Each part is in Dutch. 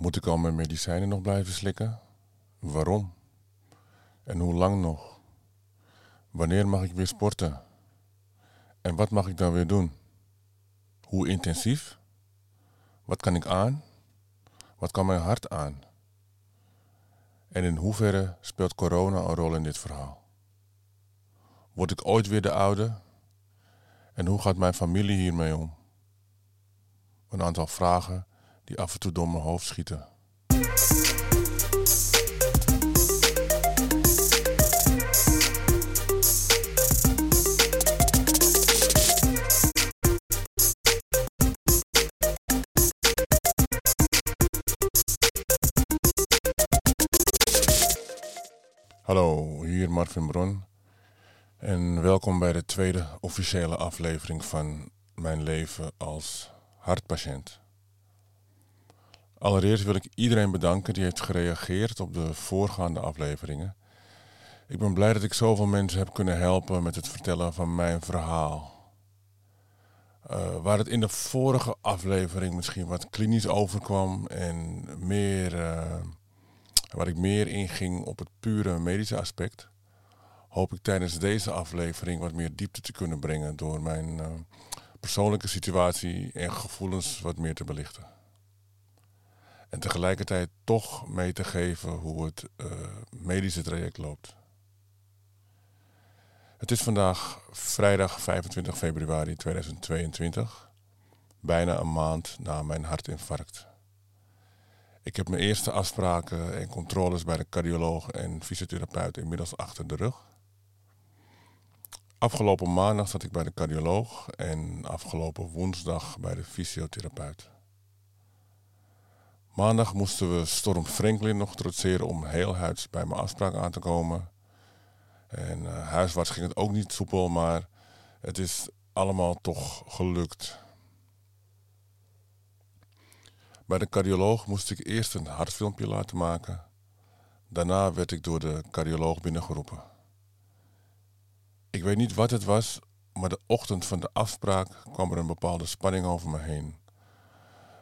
Moet ik al mijn medicijnen nog blijven slikken? Waarom? En hoe lang nog? Wanneer mag ik weer sporten? En wat mag ik dan weer doen? Hoe intensief? Wat kan ik aan? Wat kan mijn hart aan? En in hoeverre speelt corona een rol in dit verhaal? Word ik ooit weer de oude? En hoe gaat mijn familie hiermee om? Een aantal vragen die af en toe door mijn hoofd schieten. Hallo, hier Marvin Bron. En welkom bij de tweede officiële aflevering van mijn leven als hartpatiënt. Allereerst wil ik iedereen bedanken die heeft gereageerd op de voorgaande afleveringen. Ik ben blij dat ik zoveel mensen heb kunnen helpen met het vertellen van mijn verhaal. Uh, waar het in de vorige aflevering misschien wat klinisch overkwam en meer, uh, waar ik meer inging op het pure medische aspect, hoop ik tijdens deze aflevering wat meer diepte te kunnen brengen door mijn uh, persoonlijke situatie en gevoelens wat meer te belichten. En tegelijkertijd toch mee te geven hoe het uh, medische traject loopt. Het is vandaag vrijdag 25 februari 2022, bijna een maand na mijn hartinfarct. Ik heb mijn eerste afspraken en controles bij de cardioloog en fysiotherapeut inmiddels achter de rug. Afgelopen maandag zat ik bij de cardioloog en afgelopen woensdag bij de fysiotherapeut. Maandag moesten we Storm Franklin nog trotseren om heel huids bij mijn afspraak aan te komen. En uh, huiswaarts ging het ook niet soepel, maar het is allemaal toch gelukt. Bij de cardioloog moest ik eerst een hartfilmpje laten maken. Daarna werd ik door de cardioloog binnengeroepen. Ik weet niet wat het was, maar de ochtend van de afspraak kwam er een bepaalde spanning over me heen.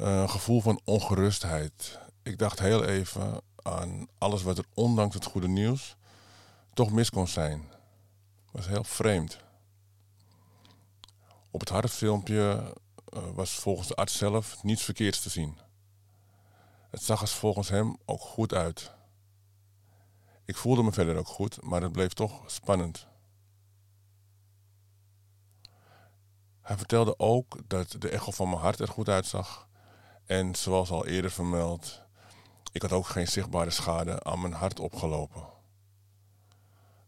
Een gevoel van ongerustheid. Ik dacht heel even aan alles wat er ondanks het goede nieuws toch mis kon zijn. Was heel vreemd. Op het hartfilmpje uh, was volgens de arts zelf niets verkeerds te zien. Het zag er volgens hem ook goed uit. Ik voelde me verder ook goed, maar het bleef toch spannend. Hij vertelde ook dat de echo van mijn hart er goed uitzag. En zoals al eerder vermeld, ik had ook geen zichtbare schade aan mijn hart opgelopen.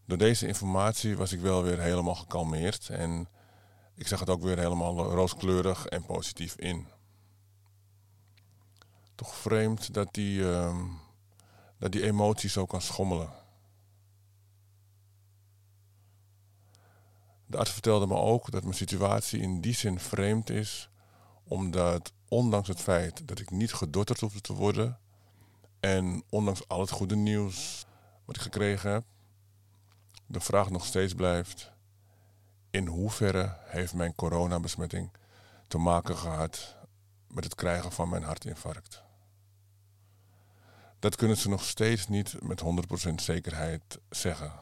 Door deze informatie was ik wel weer helemaal gekalmeerd en ik zag het ook weer helemaal rooskleurig en positief in. Toch vreemd dat die, uh, dat die emotie zo kan schommelen. De arts vertelde me ook dat mijn situatie in die zin vreemd is, omdat ondanks het feit dat ik niet gedotterd hoefde te worden en ondanks al het goede nieuws wat ik gekregen heb, de vraag nog steeds blijft: in hoeverre heeft mijn coronabesmetting te maken gehad met het krijgen van mijn hartinfarct? Dat kunnen ze nog steeds niet met 100% zekerheid zeggen.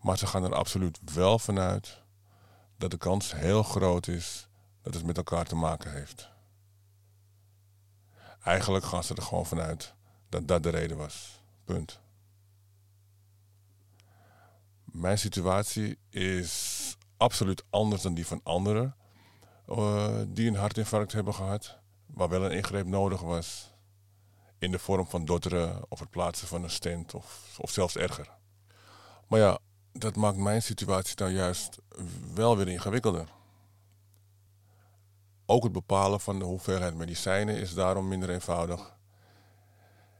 Maar ze gaan er absoluut wel vanuit dat de kans heel groot is dat het met elkaar te maken heeft. Eigenlijk gaan ze er gewoon vanuit dat dat de reden was. Punt. Mijn situatie is absoluut anders dan die van anderen uh, die een hartinfarct hebben gehad, waar wel een ingreep nodig was in de vorm van dotteren of het plaatsen van een stent of, of zelfs erger. Maar ja, dat maakt mijn situatie nou juist wel weer ingewikkelder. Ook het bepalen van de hoeveelheid medicijnen is daarom minder eenvoudig.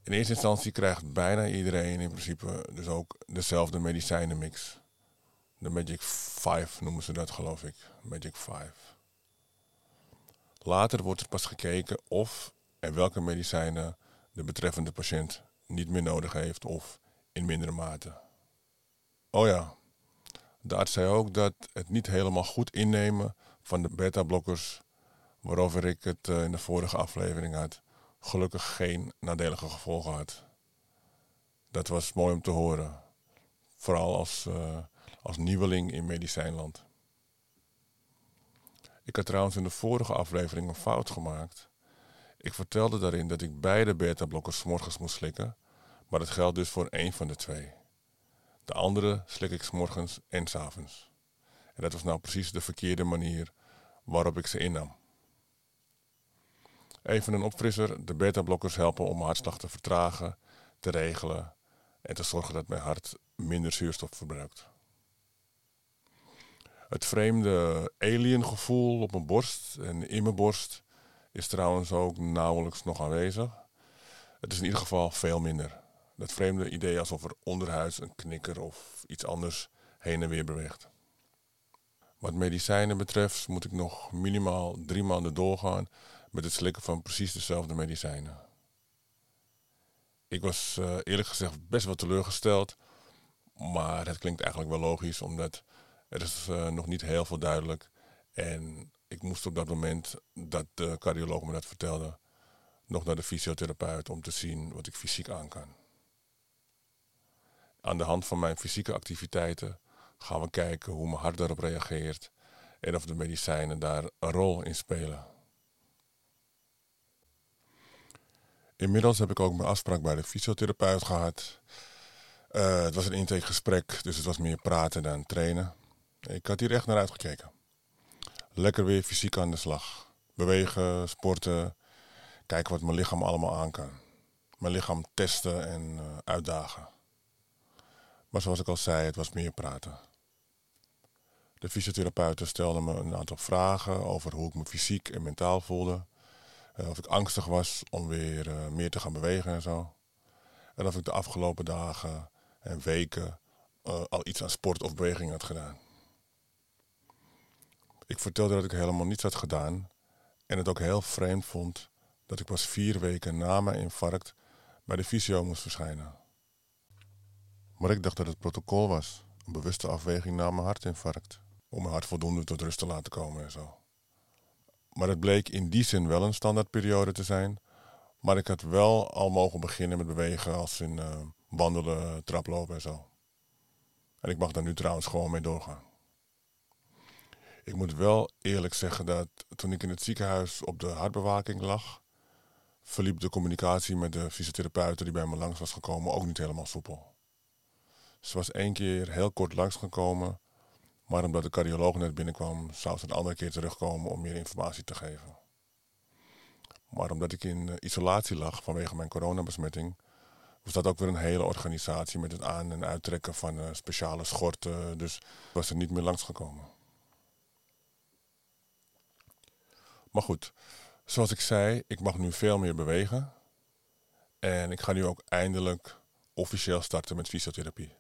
In eerste instantie krijgt bijna iedereen in principe dus ook dezelfde medicijnenmix. De Magic 5 noemen ze dat geloof ik. Magic 5. Later wordt er pas gekeken of en welke medicijnen de betreffende patiënt niet meer nodig heeft of in mindere mate. Oh ja, de arts zei ook dat het niet helemaal goed innemen van de beta-blokkers, waarover ik het eh, in de vorige aflevering had, gelukkig geen nadelige gevolgen had. Dat was mooi om te horen. Vooral als, uh, als nieuweling in medicijnland. Ik had trouwens in de vorige aflevering een fout gemaakt. Ik vertelde daarin dat ik beide beta-blokkers morgens moest slikken, maar dat geldt dus voor één van de twee. De andere slik ik s morgens en s. En dat was nou precies de verkeerde manier waarop ik ze innam. Even een opfrisser. De beta-blokkers helpen om hartslag te vertragen, te regelen en te zorgen dat mijn hart minder zuurstof verbruikt. Het vreemde alien gevoel op mijn borst en in mijn borst is trouwens ook nauwelijks nog aanwezig. Het is in ieder geval veel minder. Dat vreemde idee alsof er onderhuids een knikker of iets anders heen en weer beweegt. Wat medicijnen betreft moet ik nog minimaal drie maanden doorgaan met het slikken van precies dezelfde medicijnen. Ik was uh, eerlijk gezegd best wel teleurgesteld, maar het klinkt eigenlijk wel logisch omdat er is uh, nog niet heel veel duidelijk. En ik moest op dat moment dat de cardioloog me dat vertelde, nog naar de fysiotherapeut om te zien wat ik fysiek aan kan. Aan de hand van mijn fysieke activiteiten gaan we kijken hoe mijn hart daarop reageert en of de medicijnen daar een rol in spelen. Inmiddels heb ik ook mijn afspraak bij de fysiotherapeut gehad. Uh, het was een intakegesprek, dus het was meer praten dan trainen. Ik had hier echt naar uitgekeken. Lekker weer fysiek aan de slag. Bewegen, sporten, kijken wat mijn lichaam allemaal aan kan. Mijn lichaam testen en uh, uitdagen. Maar zoals ik al zei, het was meer praten. De fysiotherapeuten stelden me een aantal vragen over hoe ik me fysiek en mentaal voelde. Uh, of ik angstig was om weer uh, meer te gaan bewegen en zo. En of ik de afgelopen dagen en weken uh, al iets aan sport of beweging had gedaan. Ik vertelde dat ik helemaal niets had gedaan en het ook heel vreemd vond dat ik pas vier weken na mijn infarct bij de fysio moest verschijnen. Maar ik dacht dat het protocol was, een bewuste afweging na mijn hartinfarct, om mijn hart voldoende tot rust te laten komen en zo. Maar het bleek in die zin wel een standaardperiode te zijn, maar ik had wel al mogen beginnen met bewegen als in uh, wandelen, traplopen en zo. En ik mag daar nu trouwens gewoon mee doorgaan. Ik moet wel eerlijk zeggen dat toen ik in het ziekenhuis op de hartbewaking lag, verliep de communicatie met de fysiotherapeuten die bij me langs was gekomen ook niet helemaal soepel. Ze was één keer heel kort langsgekomen, maar omdat de cardioloog net binnenkwam, zou ze een andere keer terugkomen om meer informatie te geven. Maar omdat ik in eh, isolatie lag vanwege mijn coronabesmetting, was dat ook weer een hele organisatie met het aan- en uittrekken van uh, speciale schorten, dus was er niet meer langsgekomen. Maar goed, zoals ik zei, ik mag nu veel meer bewegen. En ik ga nu ook eindelijk officieel starten met fysiotherapie.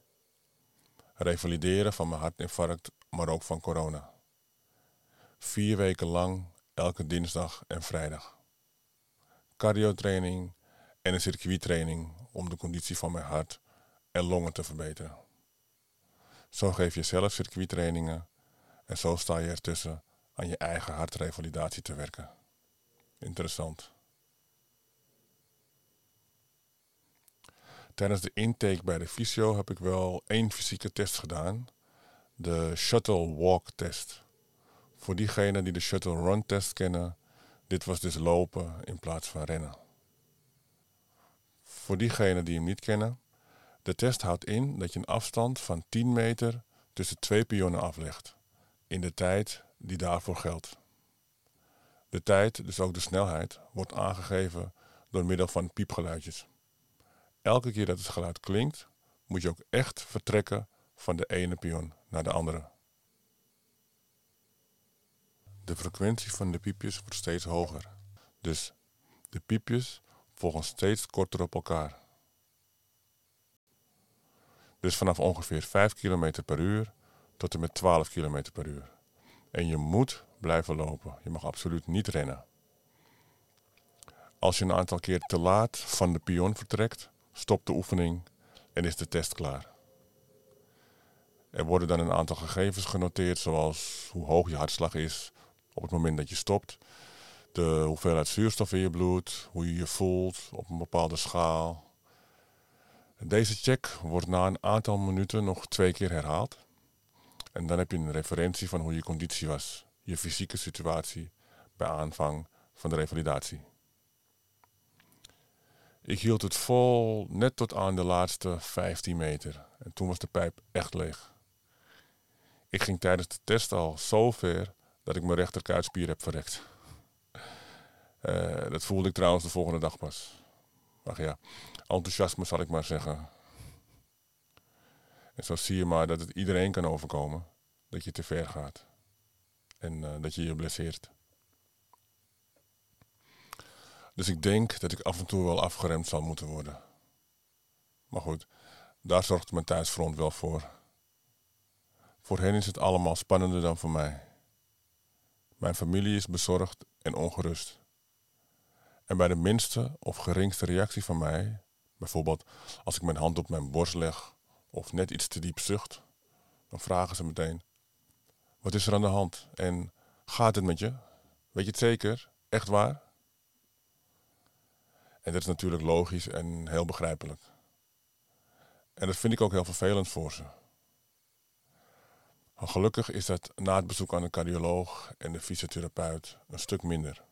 Revalideren van mijn hartinfarct, maar ook van corona. Vier weken lang, elke dinsdag en vrijdag. Cardiotraining en een circuittraining om de conditie van mijn hart en longen te verbeteren. Zo geef je zelf circuittrainingen en zo sta je ertussen aan je eigen hartrevalidatie te werken. Interessant. Tijdens de intake bij de fysio heb ik wel één fysieke test gedaan. De Shuttle Walk test. Voor diegenen die de Shuttle Run test kennen, dit was dus lopen in plaats van rennen. Voor diegenen die hem niet kennen, de test houdt in dat je een afstand van 10 meter tussen twee pionnen aflegt. In de tijd die daarvoor geldt. De tijd, dus ook de snelheid, wordt aangegeven door middel van piepgeluidjes. Elke keer dat het geluid klinkt, moet je ook echt vertrekken van de ene pion naar de andere. De frequentie van de piepjes wordt steeds hoger. Dus de piepjes volgen steeds korter op elkaar. Dus vanaf ongeveer 5 km per uur tot en met 12 km per uur. En je moet blijven lopen. Je mag absoluut niet rennen. Als je een aantal keer te laat van de pion vertrekt, stopt de oefening en is de test klaar. Er worden dan een aantal gegevens genoteerd, zoals hoe hoog je hartslag is op het moment dat je stopt, de hoeveelheid zuurstof in je bloed, hoe je je voelt op een bepaalde schaal. Deze check wordt na een aantal minuten nog twee keer herhaald. En dan heb je een referentie van hoe je conditie was, je fysieke situatie bij aanvang van de revalidatie. Ik hield het vol net tot aan de laatste 15 meter en toen was de pijp echt leeg. Ik ging tijdens de test al zo ver dat ik mijn rechterkuitspier heb verrekt. Uh, dat voelde ik trouwens de volgende dag pas. Ach ja, enthousiasme zal ik maar zeggen. En zo zie je maar dat het iedereen kan overkomen dat je te ver gaat. En uh, dat je je blesseert. Dus ik denk dat ik af en toe wel afgeremd zal moeten worden. Maar goed, daar zorgt mijn thuisfront wel voor. Voor hen is het allemaal spannender dan voor mij. Mijn familie is bezorgd en ongerust. En bij de minste of geringste reactie van mij, bijvoorbeeld als ik mijn hand op mijn borst leg of net iets te diep zucht, dan vragen ze meteen: Wat is er aan de hand? En gaat het met je? Weet je het zeker? Echt waar? En dat is natuurlijk logisch en heel begrijpelijk. En dat vind ik ook heel vervelend voor ze. Gelukkig is dat na het bezoek aan de cardioloog en de fysiotherapeut een stuk minder.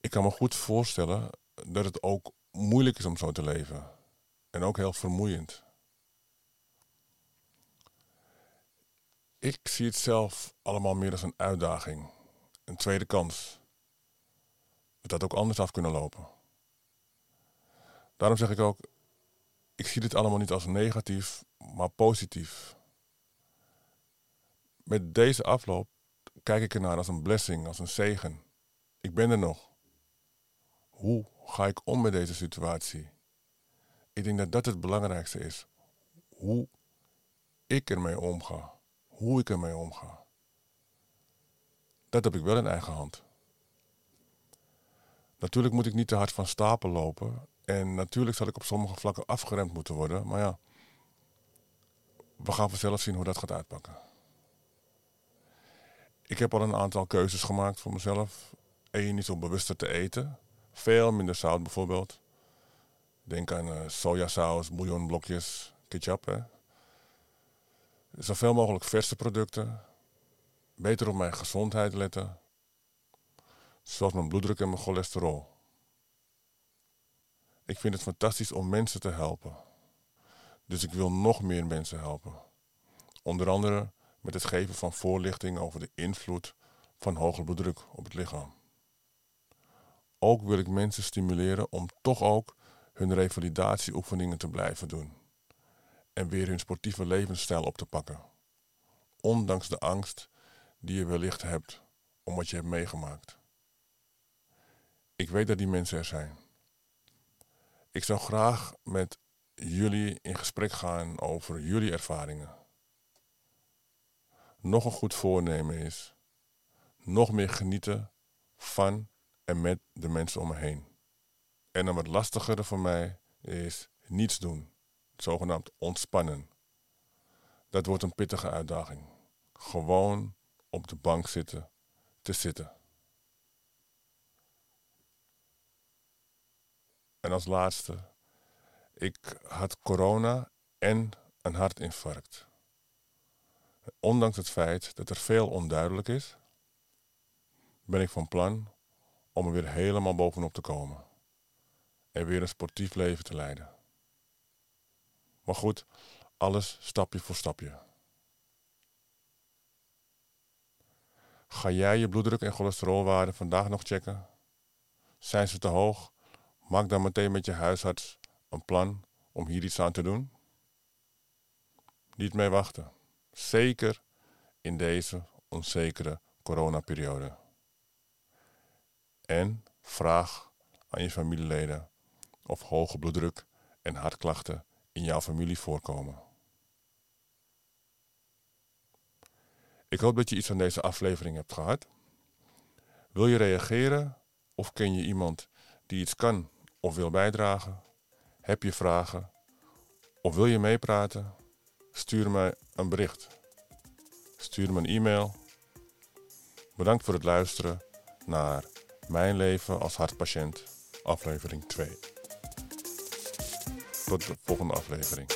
Ik kan me goed voorstellen dat het ook moeilijk is om zo te leven. En ook heel vermoeiend. Ik zie het zelf allemaal meer als een uitdaging. Een tweede kans. Dat ook anders af kunnen lopen. Daarom zeg ik ook, ik zie dit allemaal niet als negatief, maar positief. Met deze afloop kijk ik ernaar als een blessing, als een zegen. Ik ben er nog. Hoe ga ik om met deze situatie? Ik denk dat dat het belangrijkste is. Hoe ik ermee omga. Hoe ik ermee omga. Dat heb ik wel in eigen hand. Natuurlijk moet ik niet te hard van stapel lopen. En natuurlijk zal ik op sommige vlakken afgeremd moeten worden. Maar ja, we gaan vanzelf zien hoe dat gaat uitpakken. Ik heb al een aantal keuzes gemaakt voor mezelf. Eén niet om bewuster te eten. Veel minder zout bijvoorbeeld. Denk aan uh, sojasaus, bouillonblokjes, ketchup. Hè. Zoveel mogelijk verse producten. Beter op mijn gezondheid letten. Zoals mijn bloeddruk en mijn cholesterol. Ik vind het fantastisch om mensen te helpen. Dus ik wil nog meer mensen helpen. Onder andere met het geven van voorlichting over de invloed van hoge bloeddruk op het lichaam. Ook wil ik mensen stimuleren om toch ook hun revalidatieoefeningen te blijven doen. En weer hun sportieve levensstijl op te pakken. Ondanks de angst die je wellicht hebt om wat je hebt meegemaakt. Ik weet dat die mensen er zijn. Ik zou graag met jullie in gesprek gaan over jullie ervaringen. Nog een goed voornemen is nog meer genieten van en met de mensen om me heen. En dan wat lastiger voor mij is niets doen, zogenaamd ontspannen. Dat wordt een pittige uitdaging. Gewoon op de bank zitten, te zitten. En als laatste, ik had corona en een hartinfarct. Ondanks het feit dat er veel onduidelijk is, ben ik van plan om er weer helemaal bovenop te komen. En weer een sportief leven te leiden. Maar goed, alles stapje voor stapje. Ga jij je bloeddruk en cholesterolwaarden vandaag nog checken? Zijn ze te hoog? Maak dan meteen met je huisarts een plan om hier iets aan te doen. Niet mee wachten. Zeker in deze onzekere coronaperiode. En vraag aan je familieleden of hoge bloeddruk en hartklachten in jouw familie voorkomen. Ik hoop dat je iets aan deze aflevering hebt gehad. Wil je reageren of ken je iemand die iets kan of wil bijdragen? Heb je vragen of wil je meepraten? Stuur me een bericht. Stuur me een e-mail. Bedankt voor het luisteren naar Mijn leven als hartpatiënt, aflevering 2. Tot de volgende aflevering.